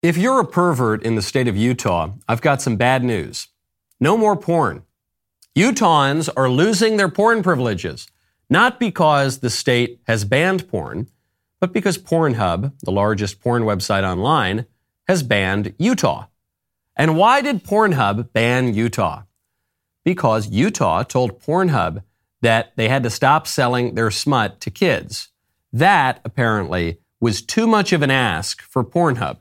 If you're a pervert in the state of Utah, I've got some bad news. No more porn. Utahns are losing their porn privileges, not because the state has banned porn, but because Pornhub, the largest porn website online, has banned Utah. And why did Pornhub ban Utah? Because Utah told Pornhub that they had to stop selling their smut to kids. That, apparently, was too much of an ask for Pornhub.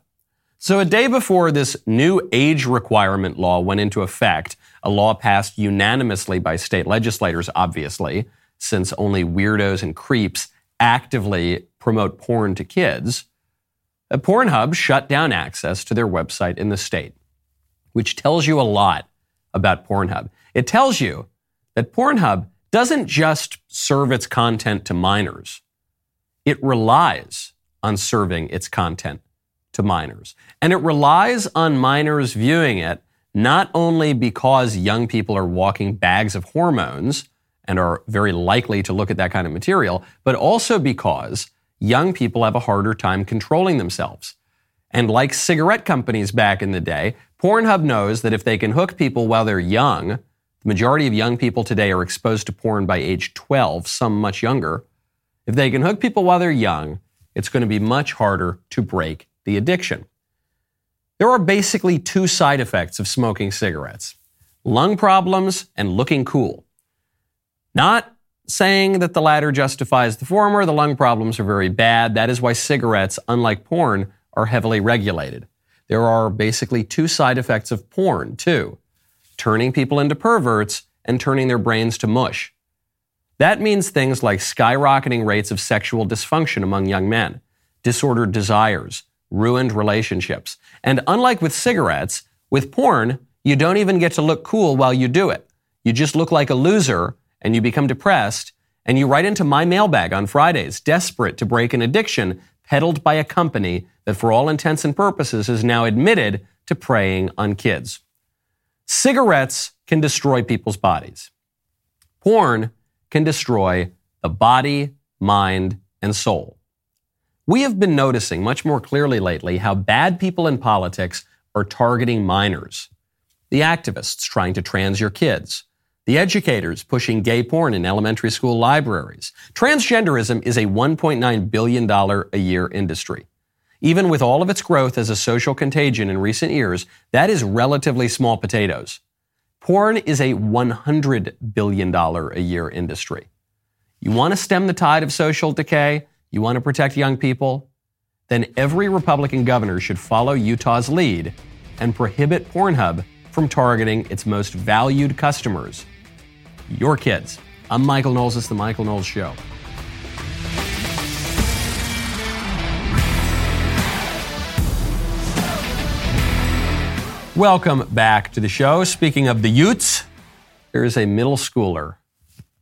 So, a day before this new age requirement law went into effect, a law passed unanimously by state legislators, obviously, since only weirdos and creeps actively promote porn to kids, Pornhub shut down access to their website in the state, which tells you a lot about Pornhub. It tells you that Pornhub doesn't just serve its content to minors, it relies on serving its content to minors. And it relies on minors viewing it not only because young people are walking bags of hormones and are very likely to look at that kind of material, but also because young people have a harder time controlling themselves. And like cigarette companies back in the day, Pornhub knows that if they can hook people while they're young, the majority of young people today are exposed to porn by age 12, some much younger. If they can hook people while they're young, it's going to be much harder to break the addiction. There are basically two side effects of smoking cigarettes lung problems and looking cool. Not saying that the latter justifies the former, the lung problems are very bad. That is why cigarettes, unlike porn, are heavily regulated. There are basically two side effects of porn, too turning people into perverts and turning their brains to mush. That means things like skyrocketing rates of sexual dysfunction among young men, disordered desires, ruined relationships. And unlike with cigarettes, with porn, you don't even get to look cool while you do it. You just look like a loser and you become depressed and you write into my mailbag on Fridays, desperate to break an addiction peddled by a company that, for all intents and purposes, is now admitted to preying on kids. Cigarettes can destroy people's bodies. Porn can destroy the body, mind, and soul. We have been noticing much more clearly lately how bad people in politics are targeting minors. The activists trying to trans your kids. The educators pushing gay porn in elementary school libraries. Transgenderism is a $1.9 billion a year industry. Even with all of its growth as a social contagion in recent years, that is relatively small potatoes. Porn is a $100 billion a year industry. You want to stem the tide of social decay? You want to protect young people? Then every Republican governor should follow Utah's lead and prohibit Pornhub from targeting its most valued customers, your kids. I'm Michael Knowles. It's The Michael Knowles Show. Welcome back to the show. Speaking of the Utes, there is a middle schooler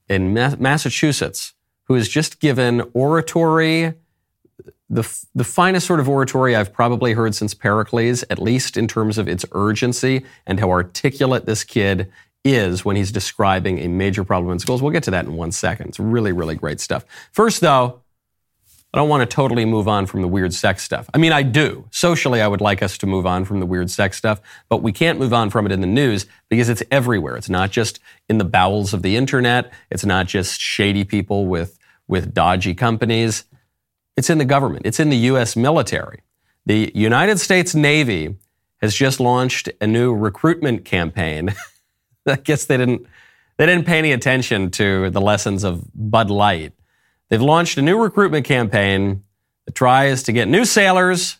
in Massachusetts who has just given oratory, the, the finest sort of oratory I've probably heard since Pericles, at least in terms of its urgency and how articulate this kid is when he's describing a major problem in schools. We'll get to that in one second. It's really, really great stuff. First, though, I don't want to totally move on from the weird sex stuff. I mean, I do. Socially, I would like us to move on from the weird sex stuff, but we can't move on from it in the news because it's everywhere. It's not just in the bowels of the internet. It's not just shady people with, with dodgy companies. It's in the government. It's in the U.S. military. The United States Navy has just launched a new recruitment campaign. I guess they didn't, they didn't pay any attention to the lessons of Bud Light They've launched a new recruitment campaign that tries to get new sailors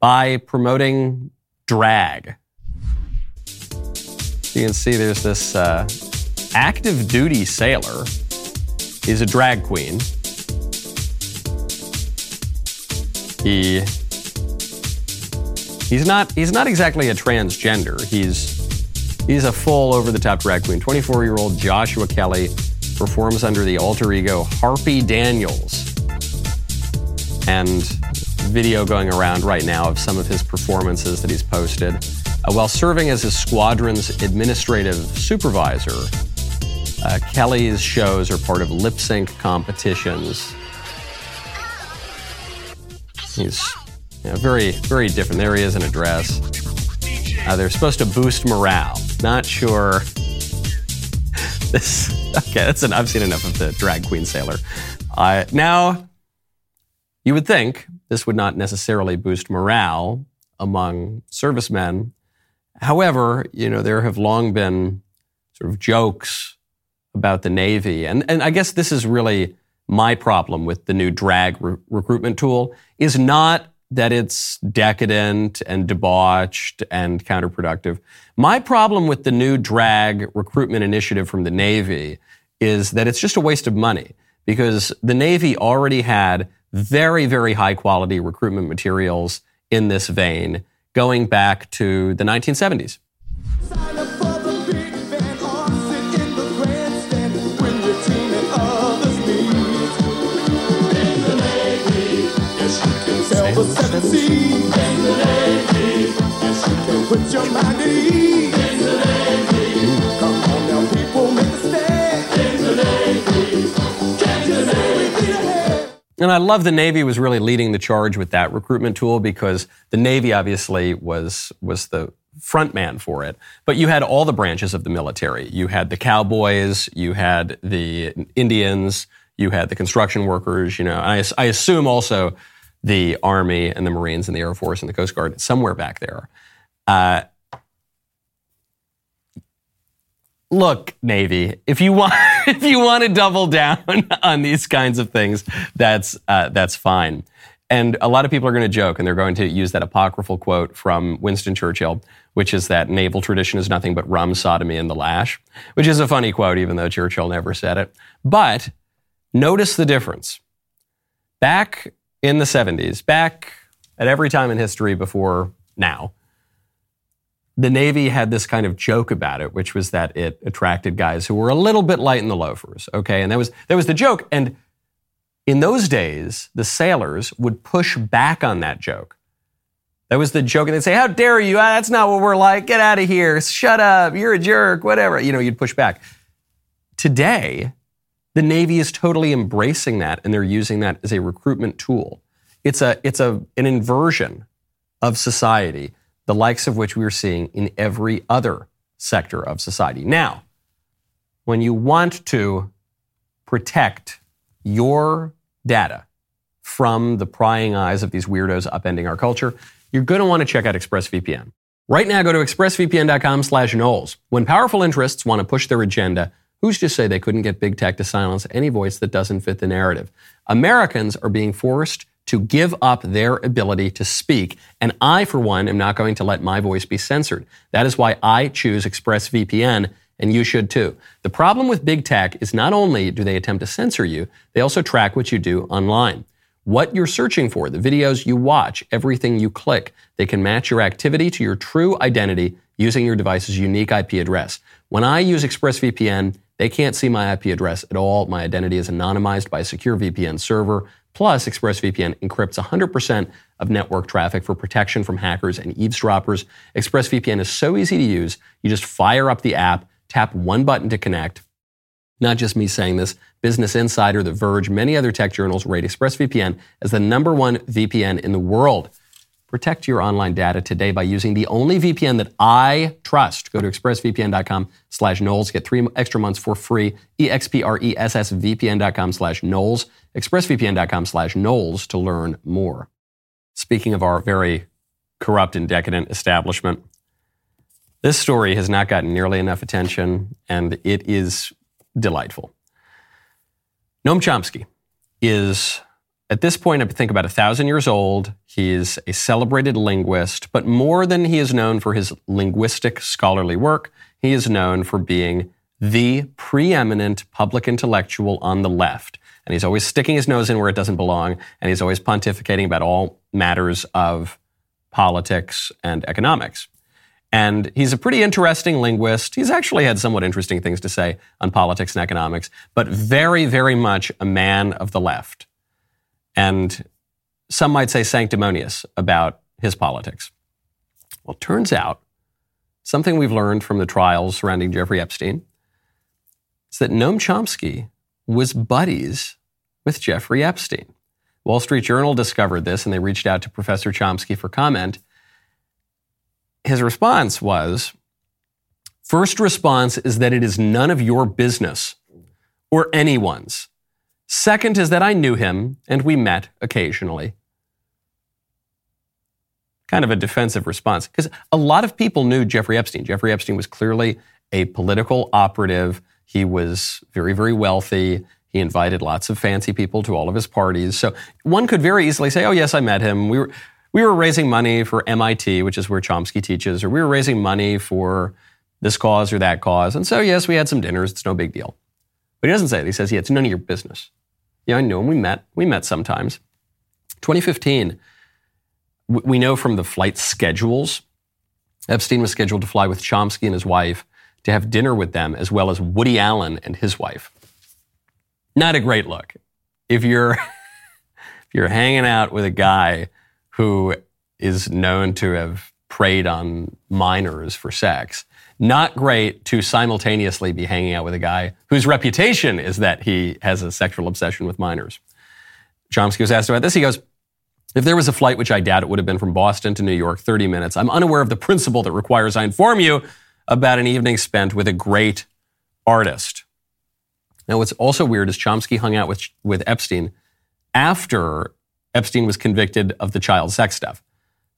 by promoting drag. You can see there's this uh, active duty sailor. He's a drag queen. He He's not he's not exactly a transgender. He's he's a full over the top drag queen. 24 year old Joshua Kelly performs under the alter ego Harpy Daniels. And video going around right now of some of his performances that he's posted. Uh, while serving as his squadron's administrative supervisor, uh, Kelly's shows are part of lip sync competitions. He's you know, very, very different. There he is in a dress. Uh, they're supposed to boost morale. Not sure. This okay. That's an, I've seen enough of the drag queen sailor. Uh, now, you would think this would not necessarily boost morale among servicemen. However, you know there have long been sort of jokes about the Navy, and and I guess this is really my problem with the new drag re- recruitment tool is not that it's decadent and debauched and counterproductive. My problem with the new drag recruitment initiative from the Navy is that it's just a waste of money because the Navy already had very, very high quality recruitment materials in this vein going back to the 1970s. And I love the Navy was really leading the charge with that recruitment tool because the Navy obviously was was the front man for it. But you had all the branches of the military. You had the cowboys, you had the Indians, you had the construction workers, you know. I, I assume also the Army and the Marines and the Air Force and the Coast Guard somewhere back there. Uh, look, Navy, if you want if you want to double down on these kinds of things, that's uh, that's fine. And a lot of people are going to joke and they're going to use that apocryphal quote from Winston Churchill, which is that naval tradition is nothing but rum, sodomy, and the lash, which is a funny quote, even though Churchill never said it. But notice the difference. Back in the 70s, back at every time in history before now, the Navy had this kind of joke about it, which was that it attracted guys who were a little bit light in the loafers. Okay. And that was, that was the joke. And in those days, the sailors would push back on that joke. That was the joke. And they'd say, How dare you? Ah, that's not what we're like. Get out of here. Shut up. You're a jerk. Whatever. You know, you'd push back. Today, the Navy is totally embracing that and they're using that as a recruitment tool. It's, a, it's a, an inversion of society, the likes of which we are seeing in every other sector of society. Now, when you want to protect your data from the prying eyes of these weirdos upending our culture, you're going to want to check out ExpressVPN. Right now, go to expressvpn.com slash Knowles. When powerful interests want to push their agenda, Who's to say they couldn't get big tech to silence any voice that doesn't fit the narrative? Americans are being forced to give up their ability to speak. And I, for one, am not going to let my voice be censored. That is why I choose ExpressVPN, and you should too. The problem with big tech is not only do they attempt to censor you, they also track what you do online. What you're searching for, the videos you watch, everything you click, they can match your activity to your true identity using your device's unique IP address. When I use ExpressVPN, they can't see my IP address at all. My identity is anonymized by a secure VPN server. Plus, ExpressVPN encrypts 100% of network traffic for protection from hackers and eavesdroppers. ExpressVPN is so easy to use. You just fire up the app, tap one button to connect. Not just me saying this. Business Insider, The Verge, many other tech journals rate ExpressVPN as the number one VPN in the world. Protect your online data today by using the only VPN that I trust. Go to expressvpn.com slash Knowles. Get three extra months for free. E-X-P-R-E-S-S-V-P-N.com slash Knowles. Expressvpn.com slash Knowles to learn more. Speaking of our very corrupt and decadent establishment, this story has not gotten nearly enough attention, and it is delightful. Noam Chomsky is at this point, I think about a thousand years old. He is a celebrated linguist, but more than he is known for his linguistic scholarly work, he is known for being the preeminent public intellectual on the left. And he's always sticking his nose in where it doesn't belong, and he's always pontificating about all matters of politics and economics. And he's a pretty interesting linguist. He's actually had somewhat interesting things to say on politics and economics, but very, very much a man of the left. And some might say sanctimonious about his politics. Well, turns out something we've learned from the trials surrounding Jeffrey Epstein is that Noam Chomsky was buddies with Jeffrey Epstein. Wall Street Journal discovered this and they reached out to Professor Chomsky for comment. His response was First response is that it is none of your business or anyone's. Second is that I knew him and we met occasionally. Kind of a defensive response because a lot of people knew Jeffrey Epstein. Jeffrey Epstein was clearly a political operative. He was very, very wealthy. He invited lots of fancy people to all of his parties. So one could very easily say, oh, yes, I met him. We were, we were raising money for MIT, which is where Chomsky teaches, or we were raising money for this cause or that cause. And so, yes, we had some dinners. It's no big deal. But he doesn't say it. He says, yeah, it's none of your business. Yeah, I knew him. We met. We met sometimes. 2015, we know from the flight schedules, Epstein was scheduled to fly with Chomsky and his wife to have dinner with them, as well as Woody Allen and his wife. Not a great look. If you're if you're hanging out with a guy who is known to have preyed on minors for sex, not great to simultaneously be hanging out with a guy whose reputation is that he has a sexual obsession with minors. Chomsky was asked about this. He goes, if there was a flight, which I doubt it would have been from Boston to New York, 30 minutes, I'm unaware of the principle that requires I inform you about an evening spent with a great artist. Now, what's also weird is Chomsky hung out with, with Epstein after Epstein was convicted of the child sex stuff.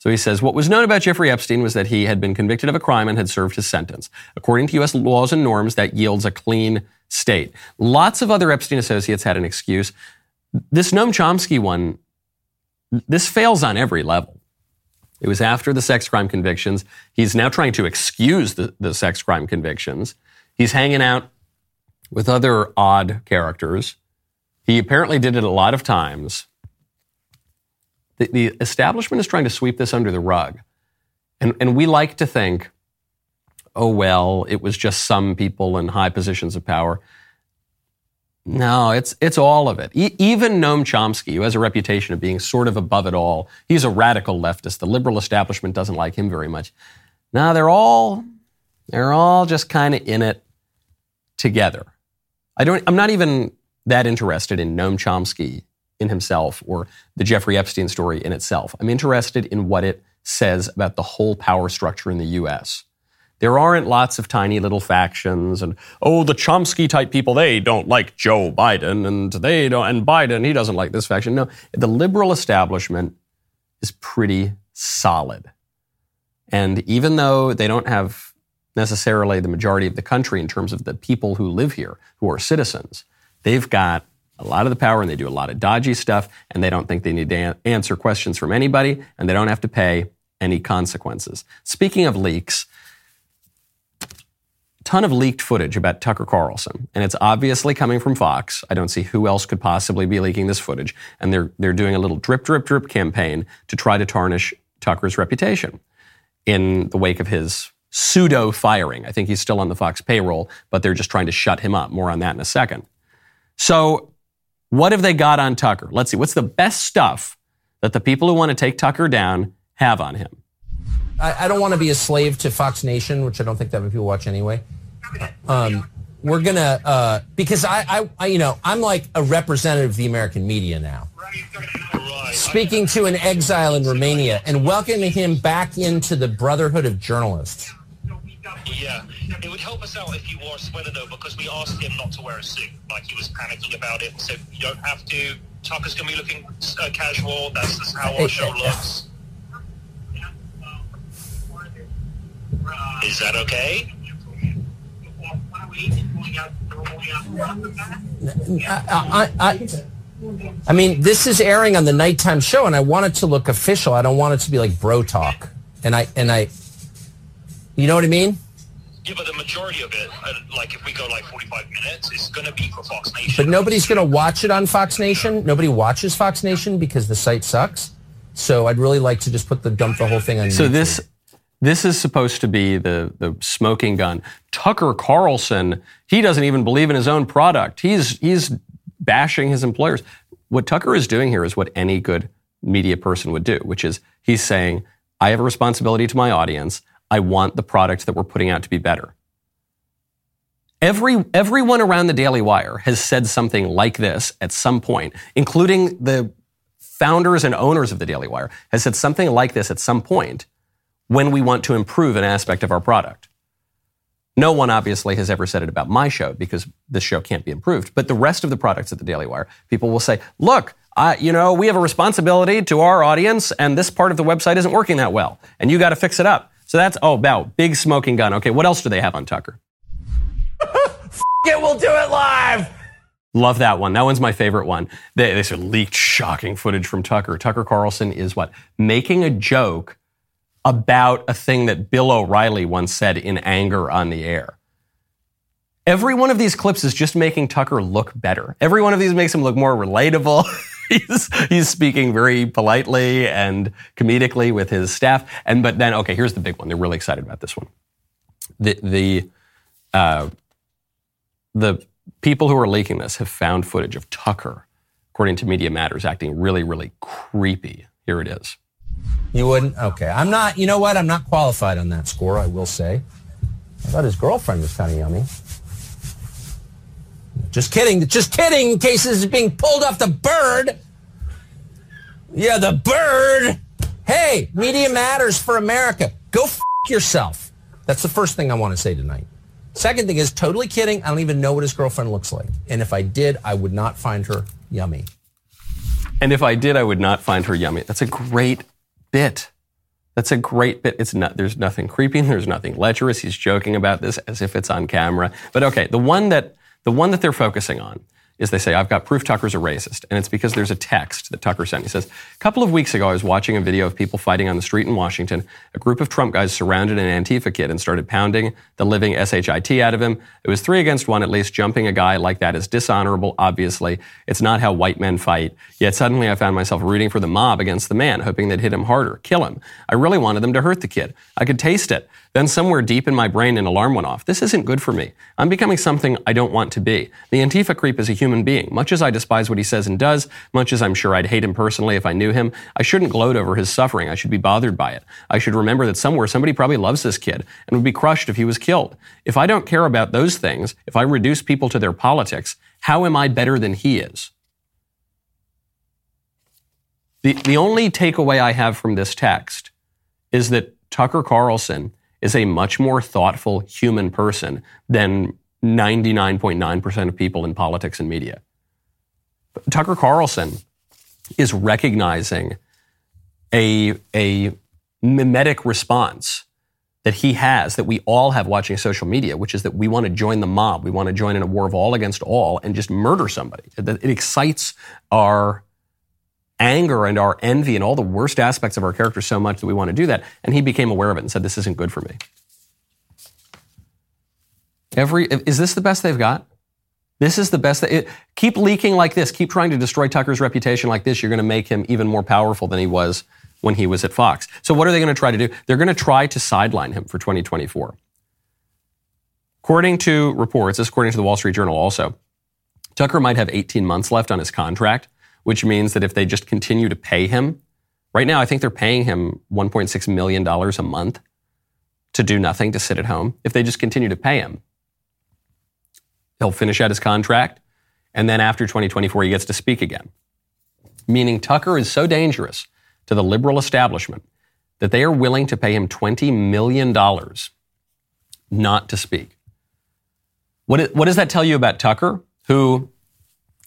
So he says, what was known about Jeffrey Epstein was that he had been convicted of a crime and had served his sentence. According to U.S. laws and norms, that yields a clean state. Lots of other Epstein associates had an excuse. This Noam Chomsky one, this fails on every level. It was after the sex crime convictions. He's now trying to excuse the, the sex crime convictions. He's hanging out with other odd characters. He apparently did it a lot of times. The, the establishment is trying to sweep this under the rug. And, and we like to think, oh, well, it was just some people in high positions of power. No, it's, it's all of it. E- even Noam Chomsky, who has a reputation of being sort of above it all, he's a radical leftist. The liberal establishment doesn't like him very much. Now they're all, they're all just kind of in it together. I don't, I'm not even that interested in Noam Chomsky in himself or the Jeffrey Epstein story in itself. I'm interested in what it says about the whole power structure in the US. There aren't lots of tiny little factions and, oh, the Chomsky type people, they don't like Joe Biden and they don't, and Biden, he doesn't like this faction. No, the liberal establishment is pretty solid. And even though they don't have necessarily the majority of the country in terms of the people who live here, who are citizens. They've got a lot of the power and they do a lot of dodgy stuff and they don't think they need to answer questions from anybody and they don't have to pay any consequences. Speaking of leaks, ton of leaked footage about Tucker Carlson, and it's obviously coming from Fox. I don't see who else could possibly be leaking this footage, and they're they're doing a little drip drip drip campaign to try to tarnish Tucker's reputation in the wake of his pseudo firing. I think he's still on the Fox payroll, but they're just trying to shut him up. More on that in a second. So, what have they got on Tucker? Let's see. What's the best stuff that the people who want to take Tucker down have on him? I, I don't want to be a slave to Fox Nation, which I don't think that many people watch anyway. Um, we're gonna uh, because I, I, I, you know, I'm like a representative of the American media now. Speaking to an exile in Romania and welcoming him back into the Brotherhood of Journalists. Yeah, it would help us out if you wore a sweater though, because we asked him not to wear a suit. Like he was panicking about it. So you don't have to. Tucker's gonna be looking uh, casual. That's just how our show looks. Is that okay? I, I, I, I mean, this is airing on the nighttime show, and I want it to look official. I don't want it to be like bro talk. And I, and I, you know what I mean? Yeah, but the majority of it, uh, like if we go like 45 minutes, it's going to be for Fox Nation. But nobody's going to watch it on Fox Nation. Nobody watches Fox Nation because the site sucks. So I'd really like to just put the dump the whole thing on. So YouTube. this this is supposed to be the the smoking gun. Tucker Carlson, he doesn't even believe in his own product. He's he's bashing his employers. What Tucker is doing here is what any good media person would do, which is he's saying, I have a responsibility to my audience. I want the product that we're putting out to be better. Every, everyone around the Daily Wire has said something like this at some point, including the founders and owners of the Daily Wire, has said something like this at some point when we want to improve an aspect of our product. No one obviously has ever said it about my show because this show can't be improved. But the rest of the products at the Daily Wire, people will say, look, uh, you know, we have a responsibility to our audience and this part of the website isn't working that well. And you got to fix it up. So that's, oh, wow, big smoking gun. Okay, what else do they have on Tucker? it, we'll do it live. Love that one. That one's my favorite one. They, they sort of leaked shocking footage from Tucker. Tucker Carlson is what? Making a joke about a thing that Bill O'Reilly once said in anger on the air. Every one of these clips is just making Tucker look better. Every one of these makes him look more relatable. he's, he's speaking very politely and comedically with his staff. And but then, okay, here's the big one. They're really excited about this one. The the uh, the people who are leaking this have found footage of Tucker, according to Media Matters, acting really, really creepy. Here it is. You wouldn't? Okay. I'm not, you know what? I'm not qualified on that score, I will say. I thought his girlfriend was kind of yummy. Just kidding. Just kidding. In case this is being pulled off the bird. Yeah, the bird. Hey, media matters for America. Go f- yourself. That's the first thing I want to say tonight. Second thing is totally kidding. I don't even know what his girlfriend looks like. And if I did, I would not find her yummy. And if I did, I would not find her yummy. That's a great bit. That's a great bit. It's not, there's nothing creepy. There's nothing lecherous. He's joking about this as if it's on camera. But okay, the one that, the one that they're focusing on is they say, I've got proof Tucker's a racist. And it's because there's a text that Tucker sent. He says, A couple of weeks ago, I was watching a video of people fighting on the street in Washington. A group of Trump guys surrounded an Antifa kid and started pounding the living SHIT out of him. It was three against one at least. Jumping a guy like that is dishonorable, obviously. It's not how white men fight. Yet suddenly I found myself rooting for the mob against the man, hoping they'd hit him harder, kill him. I really wanted them to hurt the kid. I could taste it. Then somewhere deep in my brain, an alarm went off. This isn't good for me. I'm becoming something I don't want to be. The Antifa creep is a human being. Much as I despise what he says and does, much as I'm sure I'd hate him personally if I knew him, I shouldn't gloat over his suffering. I should be bothered by it. I should remember that somewhere somebody probably loves this kid and would be crushed if he was killed. If I don't care about those things, if I reduce people to their politics, how am I better than he is? The, the only takeaway I have from this text is that Tucker Carlson is a much more thoughtful human person than 99.9% of people in politics and media. Tucker Carlson is recognizing a, a mimetic response that he has, that we all have watching social media, which is that we want to join the mob. We want to join in a war of all against all and just murder somebody. It excites our anger and our envy and all the worst aspects of our character so much that we want to do that. And he became aware of it and said, This isn't good for me. Every is this the best they've got? This is the best. It, keep leaking like this. Keep trying to destroy Tucker's reputation like this. You're going to make him even more powerful than he was when he was at Fox. So what are they going to try to do? They're going to try to sideline him for 2024. According to reports, this according to the Wall Street Journal also, Tucker might have 18 months left on his contract which means that if they just continue to pay him, right now I think they're paying him $1.6 million a month to do nothing, to sit at home. If they just continue to pay him, he'll finish out his contract, and then after 2024, he gets to speak again. Meaning Tucker is so dangerous to the liberal establishment that they are willing to pay him $20 million not to speak. What, what does that tell you about Tucker, who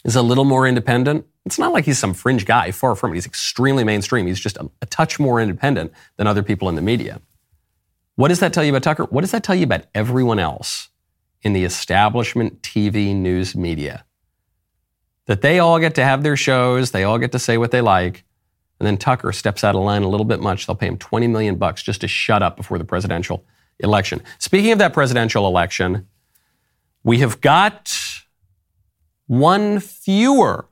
is a little more independent, it's not like he's some fringe guy, far from it. He's extremely mainstream. He's just a, a, touch more independent than other people in the media. What does that tell you about Tucker? What does that tell you about everyone else in the establishment TV news media? That they all get to have their shows, they all get to say what they like, and then Tucker steps out of line a little bit much. They'll pay him 20 million bucks just to shut up before the presidential election. Speaking of that presidential election, we have got one fewer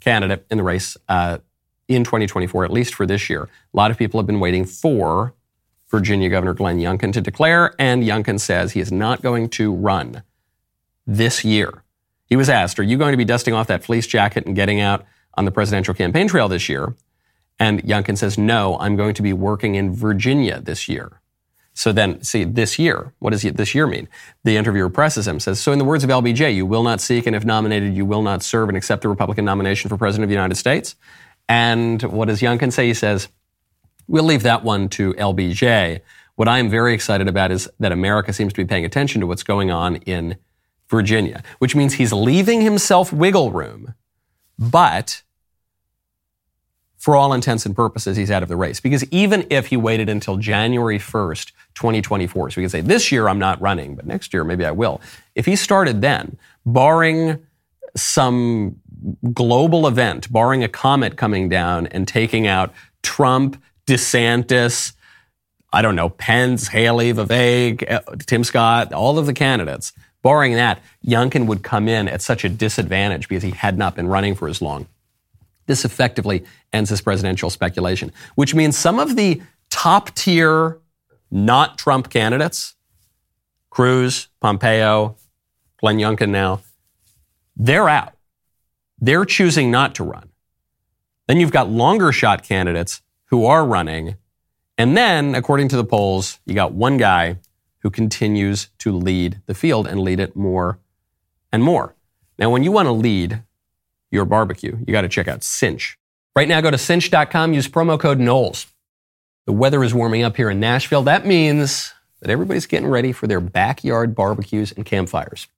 candidate in the race uh, in 2024, at least for this year. A lot of people have been waiting for Virginia Governor Glenn Youngkin to declare, and Youngkin says he is not going to run this year. He was asked, Are you going to be dusting off that fleece jacket and getting out on the presidential campaign trail this year? And Youngkin says, No, I'm going to be working in Virginia this year. So then, see, this year, what does this year mean? The interviewer presses him, says, So, in the words of LBJ, you will not seek, and if nominated, you will not serve and accept the Republican nomination for President of the United States. And what does Youngkin say? He says, We'll leave that one to LBJ. What I am very excited about is that America seems to be paying attention to what's going on in Virginia, which means he's leaving himself wiggle room, but for all intents and purposes, he's out of the race. Because even if he waited until January 1st, 2024, so we can say, this year I'm not running, but next year maybe I will. If he started then, barring some global event, barring a comet coming down and taking out Trump, DeSantis, I don't know, Pence, Haley, Vivek, uh, Tim Scott, all of the candidates, barring that, Youngkin would come in at such a disadvantage because he had not been running for as long. This effectively ends this presidential speculation, which means some of the top tier, not Trump candidates, Cruz, Pompeo, Glenn Youngkin now, they're out. They're choosing not to run. Then you've got longer shot candidates who are running. And then, according to the polls, you got one guy who continues to lead the field and lead it more and more. Now, when you want to lead your barbecue, you got to check out Cynch. Right now, go to cynch.com, use promo code Knowles. The weather is warming up here in Nashville. That means that everybody's getting ready for their backyard barbecues and campfires.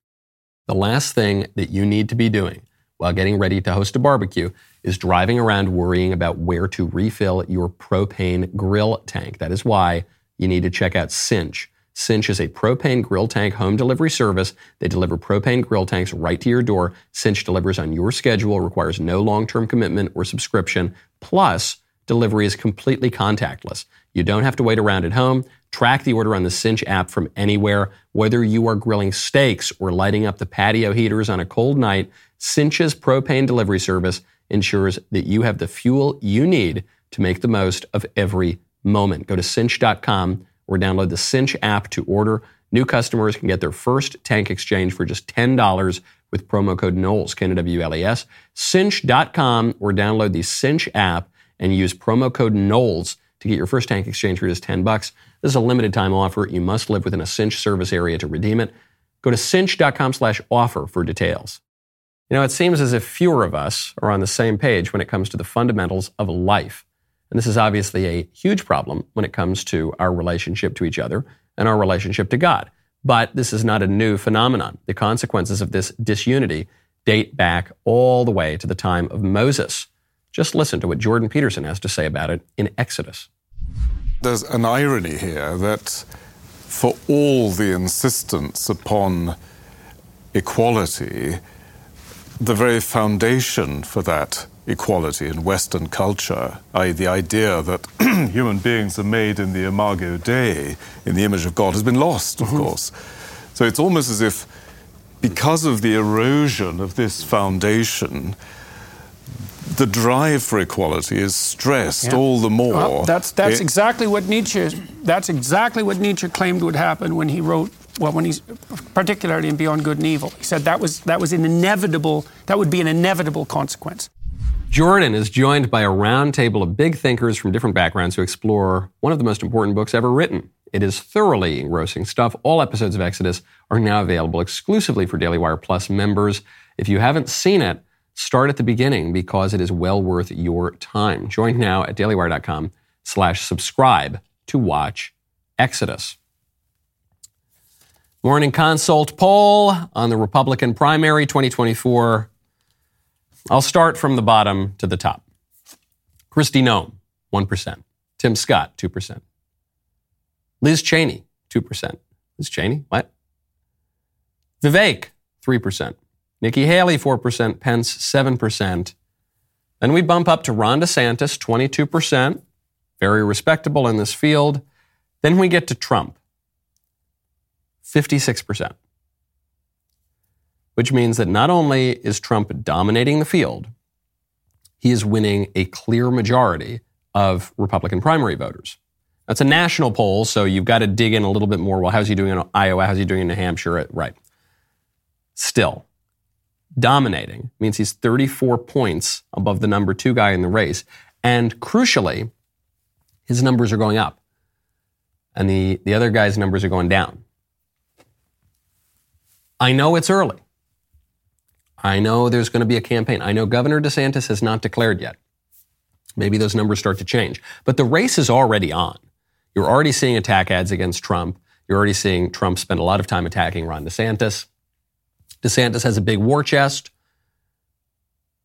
The last thing that you need to be doing while getting ready to host a barbecue is driving around worrying about where to refill your propane grill tank. That is why you need to check out Cynch. Cynch is a propane grill tank home delivery service. They deliver propane grill tanks right to your door. Cynch delivers on your schedule, requires no long term commitment or subscription. Plus, delivery is completely contactless. You don't have to wait around at home. Track the order on the Cynch app from anywhere. Whether you are grilling steaks or lighting up the patio heaters on a cold night, Cynch's propane delivery service ensures that you have the fuel you need to make the most of every moment. Go to cynch.com or download the Cynch app to order. New customers can get their first tank exchange for just $10 with promo code Knowles, K-N-W-L-E-S. Cynch.com or download the Cynch app and use promo code Knowles to get your first tank exchange for just 10 bucks. This is a limited time offer. You must live within a Cynch service area to redeem it. Go to cynch.com slash offer for details. You know, it seems as if fewer of us are on the same page when it comes to the fundamentals of life. And this is obviously a huge problem when it comes to our relationship to each other and our relationship to God. But this is not a new phenomenon. The consequences of this disunity date back all the way to the time of Moses. Just listen to what Jordan Peterson has to say about it in Exodus. There's an irony here that for all the insistence upon equality, the very foundation for that equality in Western culture, i.e., the idea that human beings are made in the imago Dei, in the image of God, has been lost, of mm-hmm. course. So it's almost as if, because of the erosion of this foundation, the drive for equality is stressed yeah. all the more. Well, that's that's it, exactly what Nietzsche. That's exactly what Nietzsche claimed would happen when he wrote. Well, when he's particularly in Beyond Good and Evil, he said that was that was an inevitable. That would be an inevitable consequence. Jordan is joined by a round table of big thinkers from different backgrounds who explore one of the most important books ever written. It is thoroughly engrossing stuff. All episodes of Exodus are now available exclusively for Daily Wire Plus members. If you haven't seen it, start at the beginning because it is well worth your time. Join now at dailywire.com slash subscribe to watch Exodus. Morning consult poll on the Republican primary 2024 I'll start from the bottom to the top. Kristi Noem, 1%. Tim Scott, 2%. Liz Cheney, 2%. Liz Cheney, what? Vivek, 3%. Nikki Haley, 4%. Pence, 7%. Then we bump up to Ron DeSantis, 22%. Very respectable in this field. Then we get to Trump, 56% which means that not only is Trump dominating the field, he is winning a clear majority of Republican primary voters. That's a national poll, so you've got to dig in a little bit more. Well, how's he doing in Iowa? How's he doing in New Hampshire? Right. Still, dominating means he's 34 points above the number two guy in the race. And crucially, his numbers are going up. And the, the other guy's numbers are going down. I know it's early. I know there's going to be a campaign. I know Governor DeSantis has not declared yet. Maybe those numbers start to change. But the race is already on. You're already seeing attack ads against Trump. You're already seeing Trump spend a lot of time attacking Ron DeSantis. DeSantis has a big war chest.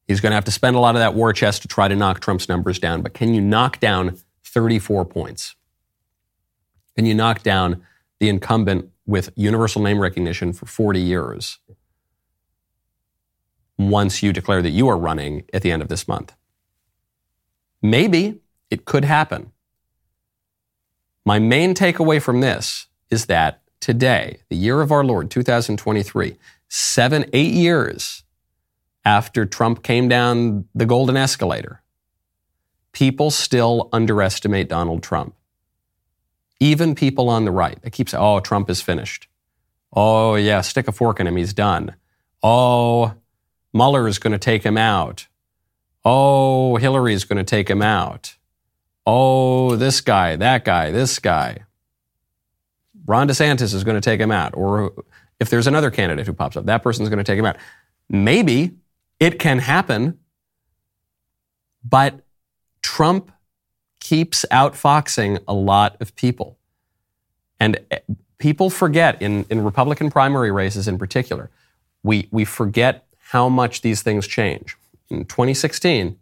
He's going to have to spend a lot of that war chest to try to knock Trump's numbers down. But can you knock down 34 points? Can you knock down the incumbent with universal name recognition for 40 years once you declare that you are running at the end of this month? Maybe it could happen. My main takeaway from this is that today, the year of our Lord, 2023, seven, eight years after Trump came down the golden escalator, people still underestimate Donald Trump. Even people on the right. They keep saying, oh, Trump is finished. Oh, yeah, stick a fork in him. He's done. Oh, Mueller is going to take him out. Oh, Hillary is going to take him out. Oh, this guy, that guy, this guy. Ron DeSantis is going to take him out. Or if there's another candidate who pops up, that person's going to take him out. Maybe it can happen, but Trump keeps outfoxing a lot of people. And eh, people forget, in, in Republican primary races in particular, we, we forget how much these things change. In 2016,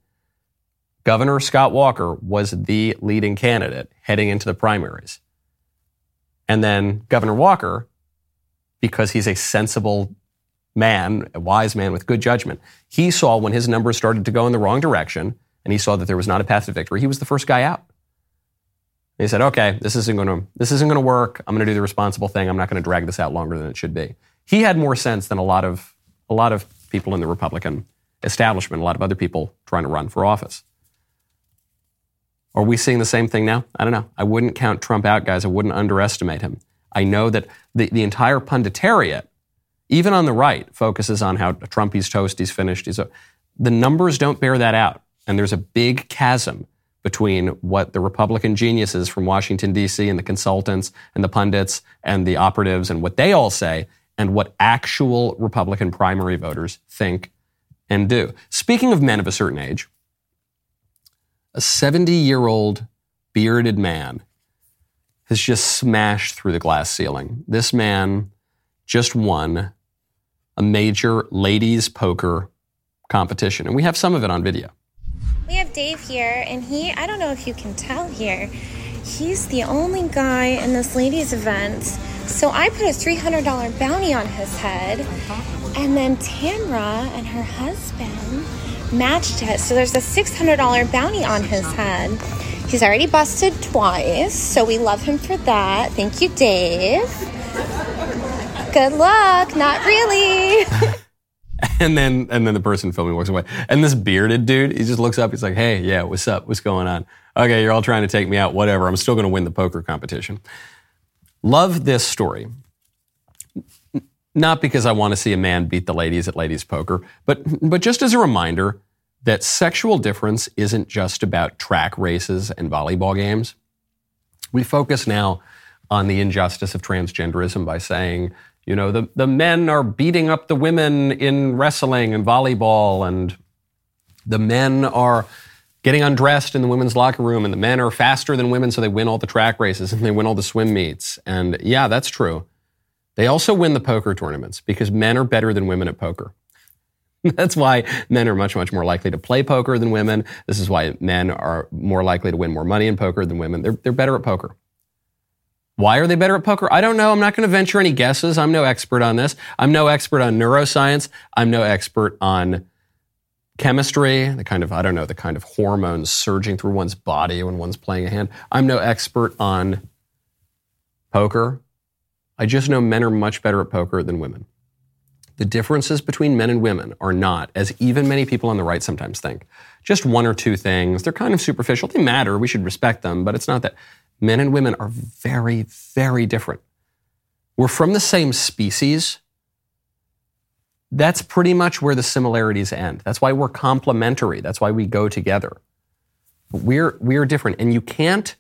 Governor Scott Walker was the leading candidate heading into the primaries. And then Governor Walker, because he's a sensible man, a wise man with good judgment, he saw when his numbers started to go in the wrong direction and he saw that there was not a path to victory, he was the first guy out. He said, okay, this isn't going to, this isn't going to work. I'm going to do the responsible thing. I'm not going to drag this out longer than it should be. He had more sense than a lot of, a lot of people in the Republican establishment, a lot of other people trying to run for office. Are we seeing the same thing now? I don't know. I wouldn't count Trump out, guys. I wouldn't underestimate him. I know that the, the entire punditariat, even on the right, focuses on how Trump, he's toast, he's finished. He's the numbers don't bear that out. And there's a big chasm between what the Republican geniuses from Washington, D.C., and the consultants and the pundits and the operatives and what they all say and what actual Republican primary voters think and do. Speaking of men of a certain age, a 70 year old bearded man has just smashed through the glass ceiling. This man just won a major ladies poker competition, and we have some of it on video. We have Dave here, and he, I don't know if you can tell here, he's the only guy in this ladies' event. So I put a $300 bounty on his head, uh-huh. and then Tamra and her husband matched it. So there's a $600 bounty on his uh-huh. head. He's already busted twice, so we love him for that. Thank you, Dave. Good luck. Not really. and then and then the person filming walks away. And this bearded dude, he just looks up. He's like, "Hey, yeah, what's up? What's going on? Okay, you're all trying to take me out. Whatever. I'm still going to win the poker competition." Love this story. Not because I want to see a man beat the ladies at ladies poker, but but just as a reminder that sexual difference isn't just about track races and volleyball games. We focus now on the injustice of transgenderism by saying you know, the, the men are beating up the women in wrestling and volleyball, and the men are getting undressed in the women's locker room, and the men are faster than women, so they win all the track races and they win all the swim meets. And yeah, that's true. They also win the poker tournaments because men are better than women at poker. That's why men are much, much more likely to play poker than women. This is why men are more likely to win more money in poker than women. They're, they're better at poker. Why are they better at poker? I don't know. I'm not going to venture any guesses. I'm no expert on this. I'm no expert on neuroscience. I'm no expert on chemistry, the kind of, I don't know, the kind of hormones surging through one's body when one's playing a hand. I'm no expert on poker. I just know men are much better at poker than women. The differences between men and women are not, as even many people on the right sometimes think, just one or two things. They're kind of superficial. They matter. We should respect them, but it's not that. Men and women are very, very different. We're from the same species. That's pretty much where the similarities end. That's why we're complementary. That's why we go together. We're, we're different. And you can't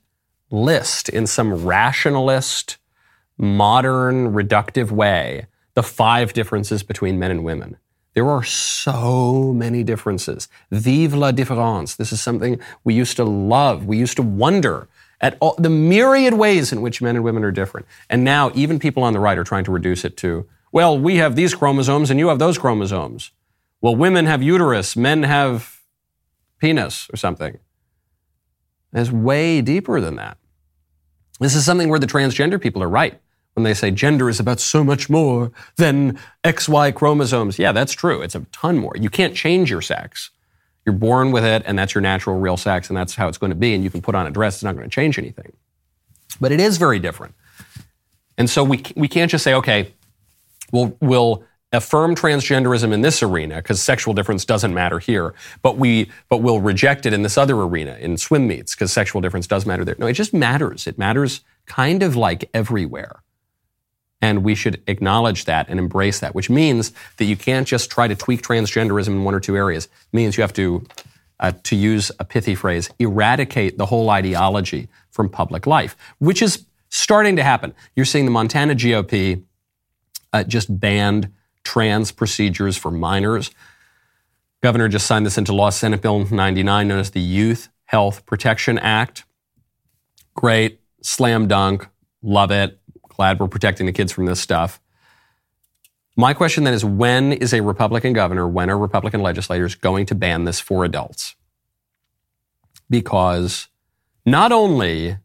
list in some rationalist, modern, reductive way the five differences between men and women. There are so many differences. Vive la différence. This is something we used to love. We used to wonder at all, the myriad ways in which men and women are different. And now even people on the right are trying to reduce it to, well, we have these chromosomes and you have those chromosomes. Well, women have uterus, men have penis or something. It's way deeper than that. This is something where the transgender people are right when they say gender is about so much more than XY chromosomes. Yeah, that's true. It's a ton more. You can't change your sex. You're born with it, and that's your natural, real sex, and that's how it's going to be. And you can put on a dress, it's not going to change anything. But it is very different. And so we, we can't just say, okay, we'll, we'll affirm transgenderism in this arena because sexual difference doesn't matter here, but we but we'll reject it in this other arena in swim meets because sexual difference does matter there. No, it just matters. It matters kind of like everywhere. And we should acknowledge that and embrace that, which means that you can't just try to tweak transgenderism in one or two areas. It means you have to, uh, to use a pithy phrase, eradicate the whole ideology from public life, which is starting to happen. You're seeing the Montana GOP uh, just banned trans procedures for minors. Governor just signed this into law, Senate Bill 99, known as the Youth Health Protection Act. Great, slam dunk, love it. Glad we're protecting the kids from this stuff. My question then is when is a Republican governor, when are Republican legislators going to ban this for adults? Because not only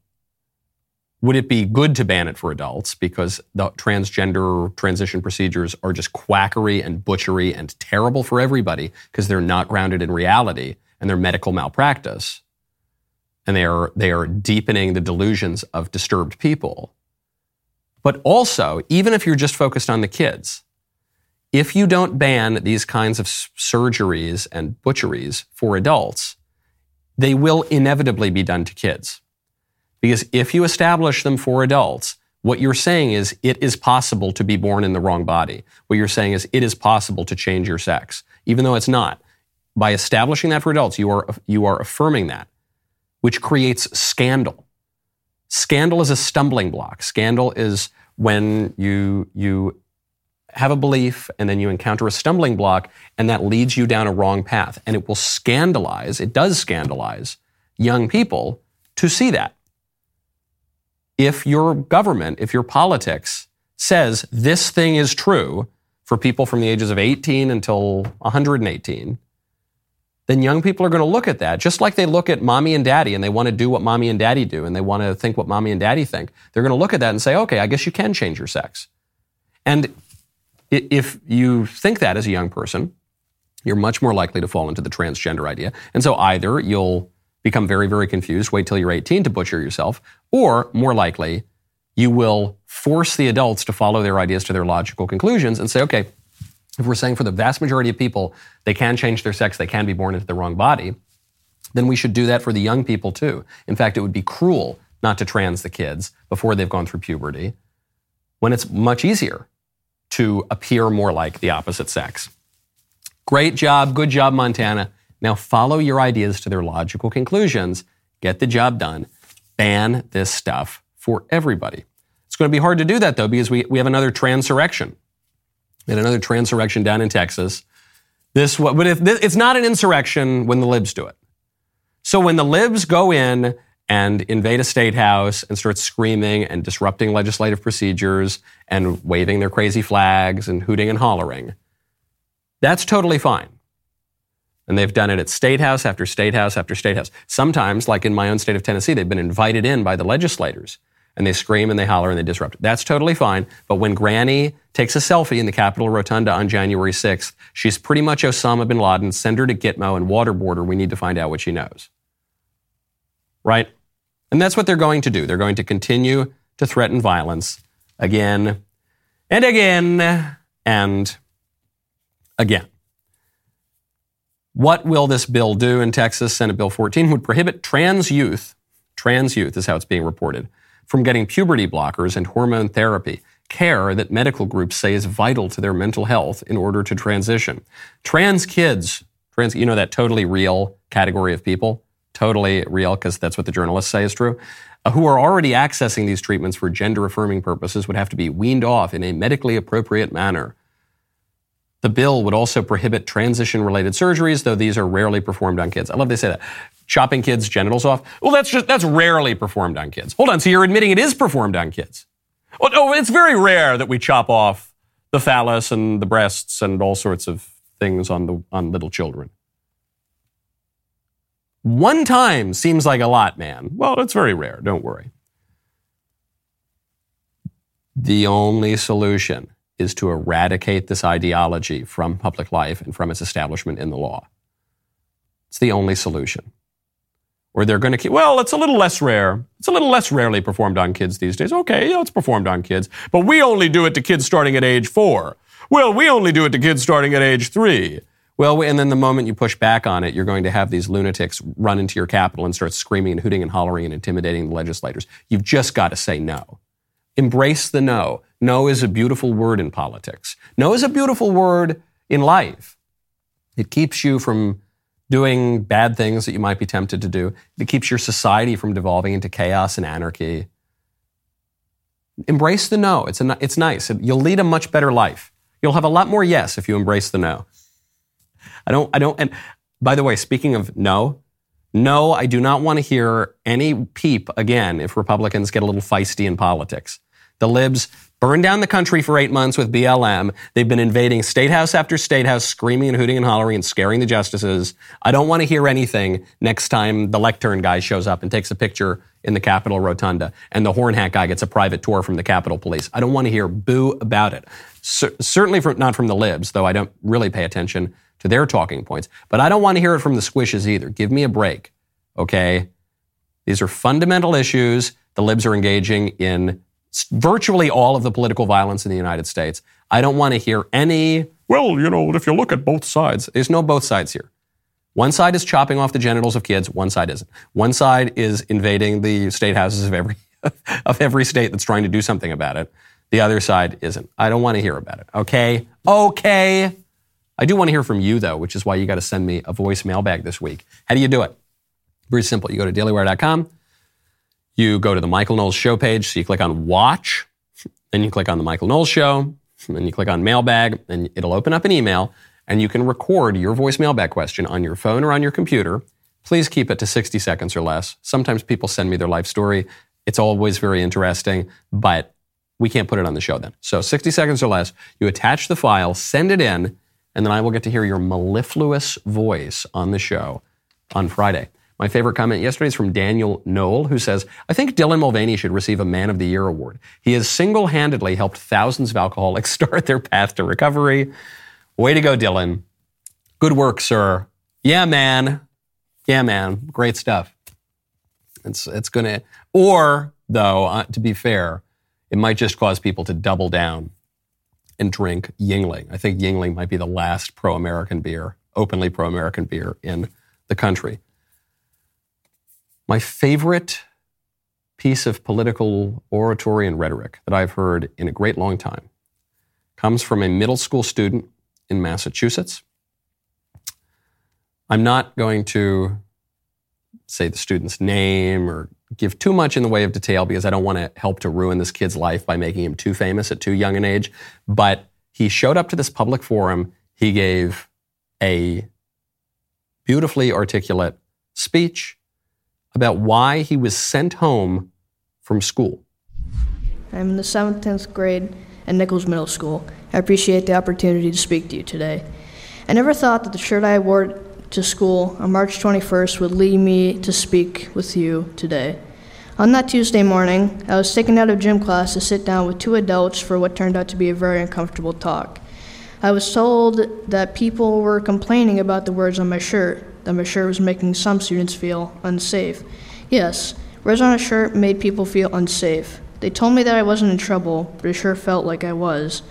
would it be good to ban it for adults because the transgender transition procedures are just quackery and butchery and terrible for everybody because they're not grounded in reality and they're medical malpractice and they are they are deepening the delusions of disturbed people but also, even if you're just focused on the kids, if you don't ban these kinds of surgeries and butcheries for adults, they will inevitably be done to kids. Because if you establish them for adults, what you're saying is it is possible to be born in the wrong body. What you're saying is it is possible to change your sex, even though it's not. By establishing that for adults, you are, you are affirming that, which creates scandal. Scandal is a stumbling block. Scandal is when you, you have a belief and then you encounter a stumbling block and that leads you down a wrong path. And it will scandalize, it does scandalize young people to see that. If your government, if your politics says this thing is true for people from the ages of 18 until 118, then young people are going to look at that just like they look at mommy and daddy and they want to do what mommy and daddy do and they want to think what mommy and daddy think. They're going to look at that and say, okay, I guess you can change your sex. And if you think that as a young person, you're much more likely to fall into the transgender idea. And so either you'll become very, very confused, wait till you're 18 to butcher yourself, or more likely, you will force the adults to follow their ideas to their logical conclusions and say, okay, if we're saying for the vast majority of people, they can change their sex, they can be born into the wrong body, then we should do that for the young people too. In fact, it would be cruel not to trans the kids before they've gone through puberty when it's much easier to appear more like the opposite sex. Great job, good job, Montana. Now follow your ideas to their logical conclusions, get the job done, ban this stuff for everybody. It's going to be hard to do that though because we, we have another transurrection and another transurrection down in Texas. This, but if it's not an insurrection when the libs do it. So when the libs go in and invade a state house and start screaming and disrupting legislative procedures and waving their crazy flags and hooting and hollering, that's totally fine. And they've done it at state house after state house after state house. Sometimes, like in my own state of Tennessee, they've been invited in by the legislators and they scream and they holler and they disrupt. That's totally fine. But when Granny takes a selfie in the Capitol Rotunda on January 6th, she's pretty much Osama bin Laden. Send her to Gitmo and waterboard her. We need to find out what she knows. Right? And that's what they're going to do. They're going to continue to threaten violence again and again. And again. What will this bill do in Texas? Senate Bill 14 would prohibit trans youth, trans youth is how it's being reported, from getting puberty blockers and hormone therapy, care that medical groups say is vital to their mental health in order to transition. Trans kids, trans, you know that totally real category of people, totally real because that's what the journalists say is true, uh, who are already accessing these treatments for gender affirming purposes would have to be weaned off in a medically appropriate manner. The bill would also prohibit transition related surgeries, though these are rarely performed on kids. I love they say that. Chopping kids' genitals off. Well, that's just, that's rarely performed on kids. Hold on. So you're admitting it is performed on kids. Well, no, it's very rare that we chop off the phallus and the breasts and all sorts of things on the, on little children. One time seems like a lot, man. Well, it's very rare. Don't worry. The only solution is to eradicate this ideology from public life and from its establishment in the law. It's the only solution. Or they're going to keep, well, it's a little less rare. It's a little less rarely performed on kids these days. Okay, yeah, it's performed on kids, but we only do it to kids starting at age four. Well, we only do it to kids starting at age three. Well, and then the moment you push back on it, you're going to have these lunatics run into your capital and start screaming and hooting and hollering and intimidating the legislators. You've just got to say no. Embrace the no. No is a beautiful word in politics. No is a beautiful word in life. It keeps you from doing bad things that you might be tempted to do. It keeps your society from devolving into chaos and anarchy. Embrace the no. It's, a, it's nice. You'll lead a much better life. You'll have a lot more yes if you embrace the no. I don't, I don't, and by the way, speaking of no, no, I do not want to hear any peep again if Republicans get a little feisty in politics. The libs burned down the country for eight months with BLM. They've been invading state house after state house, screaming and hooting and hollering and scaring the justices. I don't want to hear anything next time the lectern guy shows up and takes a picture in the Capitol Rotunda and the horn hat guy gets a private tour from the Capitol Police. I don't want to hear boo about it. C- certainly from, not from the libs, though I don't really pay attention to their talking points. But I don't want to hear it from the squishes either. Give me a break, okay? These are fundamental issues. The libs are engaging in virtually all of the political violence in the United States. I don't want to hear any, well, you know, if you look at both sides, there's no both sides here. One side is chopping off the genitals of kids, one side isn't. One side is invading the state houses of every of every state that's trying to do something about it. The other side isn't. I don't want to hear about it. Okay? Okay. I do want to hear from you though, which is why you got to send me a voice mailbag this week. How do you do it? Very simple. You go to dailywire.com you go to the Michael Knowles show page. So you click on watch, then you click on the Michael Knowles show, then you click on mailbag, and it'll open up an email and you can record your voice mailbag question on your phone or on your computer. Please keep it to 60 seconds or less. Sometimes people send me their life story. It's always very interesting, but we can't put it on the show then. So 60 seconds or less, you attach the file, send it in, and then I will get to hear your mellifluous voice on the show on Friday. My favorite comment yesterday is from Daniel Noel, who says, I think Dylan Mulvaney should receive a Man of the Year award. He has single handedly helped thousands of alcoholics start their path to recovery. Way to go, Dylan. Good work, sir. Yeah, man. Yeah, man. Great stuff. It's, it's going to, or, though, uh, to be fair, it might just cause people to double down and drink Yuengling. I think Yuengling might be the last pro American beer, openly pro American beer in the country. My favorite piece of political oratory and rhetoric that I've heard in a great long time comes from a middle school student in Massachusetts. I'm not going to say the student's name or give too much in the way of detail because I don't want to help to ruin this kid's life by making him too famous at too young an age. But he showed up to this public forum. He gave a beautifully articulate speech about why he was sent home from school. I'm in the 7th, 10th grade at Nichols Middle School. I appreciate the opportunity to speak to you today. I never thought that the shirt I wore to school on March 21st would lead me to speak with you today. On that Tuesday morning, I was taken out of gym class to sit down with two adults for what turned out to be a very uncomfortable talk. I was told that people were complaining about the words on my shirt, that my shirt was making some students feel unsafe. Yes, words on a shirt made people feel unsafe. They told me that I wasn't in trouble, but it sure felt like I was.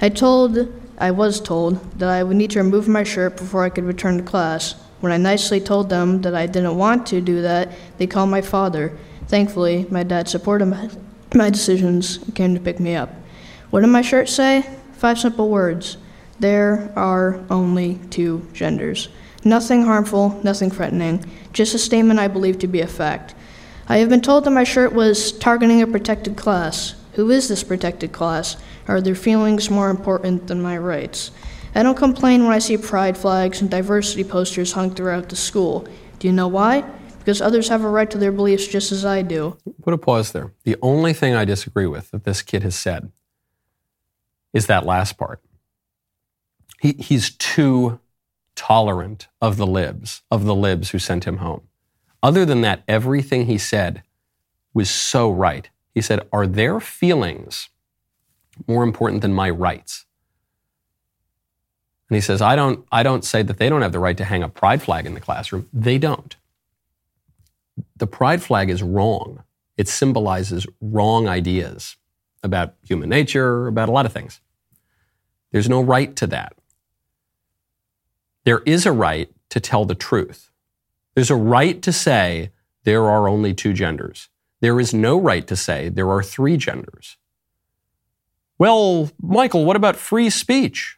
I told I was told that I would need to remove my shirt before I could return to class. When I nicely told them that I didn't want to do that, they called my father. Thankfully, my dad supported my, my decisions and came to pick me up. What did my shirt say? Five simple words. There are only two genders. Nothing harmful, nothing threatening, just a statement I believe to be a fact. I have been told that my shirt was targeting a protected class. Who is this protected class? Are their feelings more important than my rights? I don't complain when I see pride flags and diversity posters hung throughout the school. Do you know why? Because others have a right to their beliefs just as I do. Put a pause there. The only thing I disagree with that this kid has said is that last part. He, he's too tolerant of the libs, of the libs who sent him home. Other than that, everything he said was so right. He said, Are their feelings more important than my rights? And he says, I don't, I don't say that they don't have the right to hang a pride flag in the classroom. They don't. The pride flag is wrong. It symbolizes wrong ideas about human nature, about a lot of things. There's no right to that. There is a right to tell the truth. There's a right to say there are only two genders. There is no right to say there are three genders. Well, Michael, what about free speech?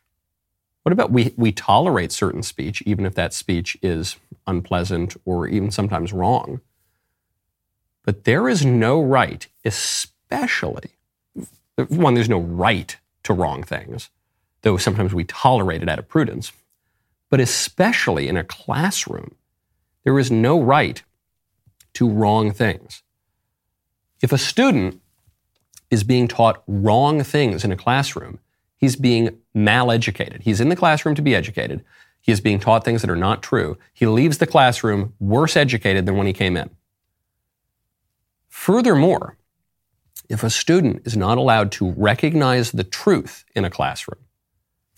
What about we, we tolerate certain speech, even if that speech is unpleasant or even sometimes wrong? But there is no right, especially, one, there's no right to wrong things, though sometimes we tolerate it out of prudence. But especially in a classroom, there is no right to wrong things. If a student is being taught wrong things in a classroom, he's being maleducated. He's in the classroom to be educated. He is being taught things that are not true. He leaves the classroom worse educated than when he came in. Furthermore, if a student is not allowed to recognize the truth in a classroom,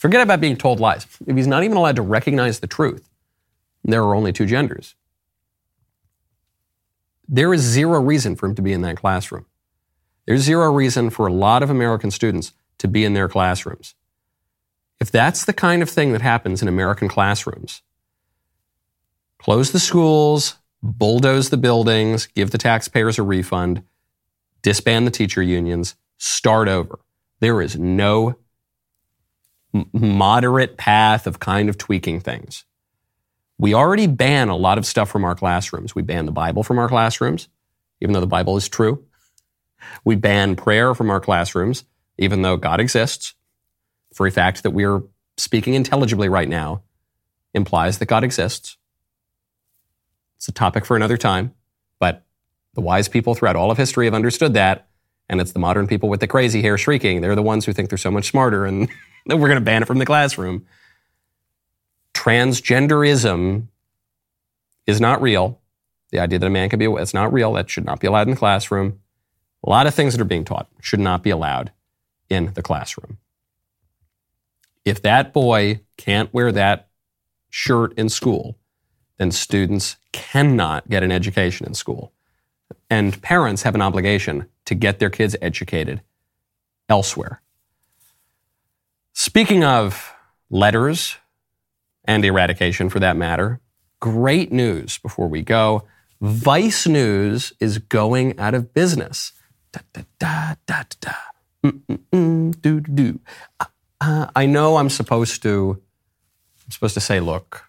forget about being told lies. If he's not even allowed to recognize the truth, there are only two genders. There is zero reason for him to be in that classroom. There's zero reason for a lot of American students to be in their classrooms. If that's the kind of thing that happens in American classrooms, close the schools, bulldoze the buildings, give the taxpayers a refund, disband the teacher unions, start over. There is no moderate path of kind of tweaking things. We already ban a lot of stuff from our classrooms. We ban the Bible from our classrooms, even though the Bible is true. We ban prayer from our classrooms, even though God exists. For a fact that we are speaking intelligibly right now implies that God exists. It's a topic for another time, but the wise people throughout all of history have understood that. And it's the modern people with the crazy hair shrieking. They're the ones who think they're so much smarter and we're going to ban it from the classroom. Transgenderism is not real. The idea that a man can be, it's not real. That should not be allowed in the classroom. A lot of things that are being taught should not be allowed in the classroom. If that boy can't wear that shirt in school, then students cannot get an education in school. And parents have an obligation to get their kids educated elsewhere. Speaking of letters and eradication for that matter, great news before we go. Vice News is going out of business. Da, da, da, da, da. Mm-mm-mm, do, do, do. Uh, I know I'm supposed to, I'm supposed to say, look,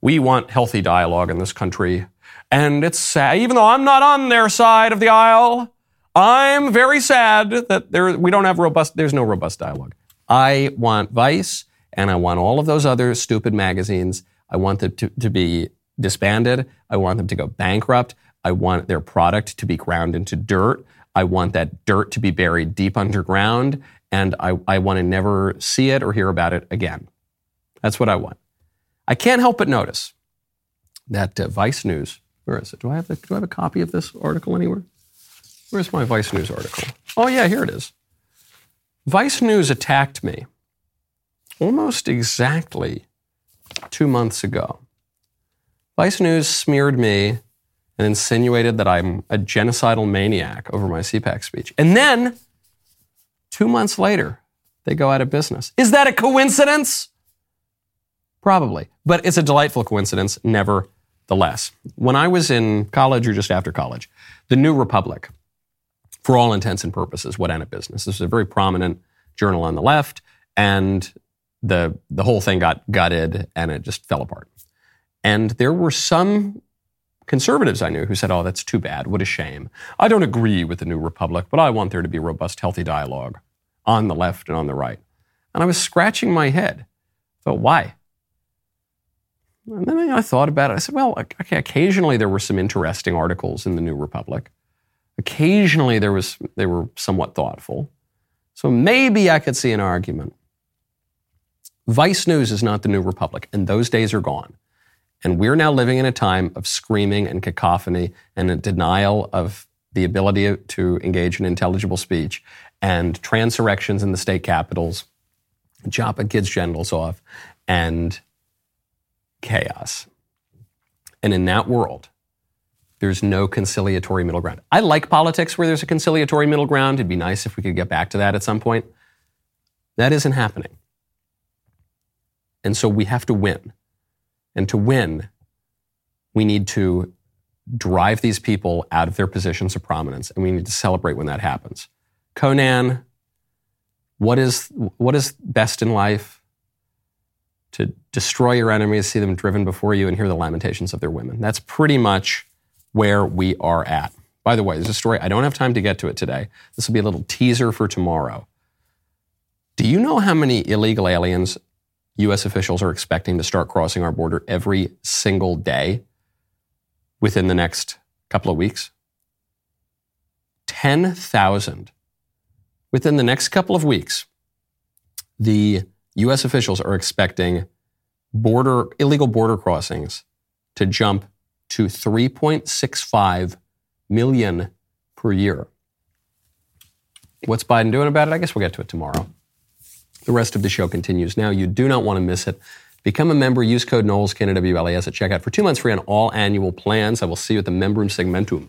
we want healthy dialogue in this country. And it's sad, even though I'm not on their side of the aisle, I'm very sad that there, we don't have robust, there's no robust dialogue. I want Vice and I want all of those other stupid magazines. I want them to, to be disbanded. I want them to go bankrupt. I want their product to be ground into dirt. I want that dirt to be buried deep underground, and I, I want to never see it or hear about it again. That's what I want. I can't help but notice that uh, Vice News, where is it? Do I, have do I have a copy of this article anywhere? Where's my Vice News article? Oh, yeah, here it is. Vice News attacked me almost exactly two months ago. Vice News smeared me and insinuated that I'm a genocidal maniac over my CPAC speech. And then, two months later, they go out of business. Is that a coincidence? Probably, but it's a delightful coincidence, nevertheless. When I was in college or just after college, the New Republic, for all intents and purposes, what of business. This was a very prominent journal on the left, and the the whole thing got gutted and it just fell apart. And there were some conservatives I knew who said, "Oh, that's too bad. What a shame. I don't agree with the New Republic, but I want there to be robust, healthy dialogue on the left and on the right." And I was scratching my head. Thought, why? And then I thought about it. I said, well, okay, occasionally there were some interesting articles in the New Republic. Occasionally there was they were somewhat thoughtful. So maybe I could see an argument. Vice News is not the New Republic, and those days are gone. And we're now living in a time of screaming and cacophony and a denial of the ability to engage in intelligible speech and transurrections in the state capitals, chopping kids' genitals off, and chaos. And in that world, there's no conciliatory middle ground. I like politics where there's a conciliatory middle ground. It'd be nice if we could get back to that at some point. That isn't happening. And so we have to win. And to win, we need to drive these people out of their positions of prominence, and we need to celebrate when that happens. Conan, what is, what is best in life? To destroy your enemies, see them driven before you, and hear the lamentations of their women. That's pretty much where we are at. By the way, there's a story, I don't have time to get to it today. This will be a little teaser for tomorrow. Do you know how many illegal aliens U.S. officials are expecting to start crossing our border every single day within the next couple of weeks? 10,000. Within the next couple of weeks, the U.S. officials are expecting border, illegal border crossings to jump to 3.65 million per year. What's Biden doing about it? I guess we'll get to it tomorrow. The rest of the show continues now. You do not want to miss it. Become a member. Use code Knowles, K-N-O-W-L-E-S at checkout for two months free on all annual plans. I will see you at the Membrum Segmentum.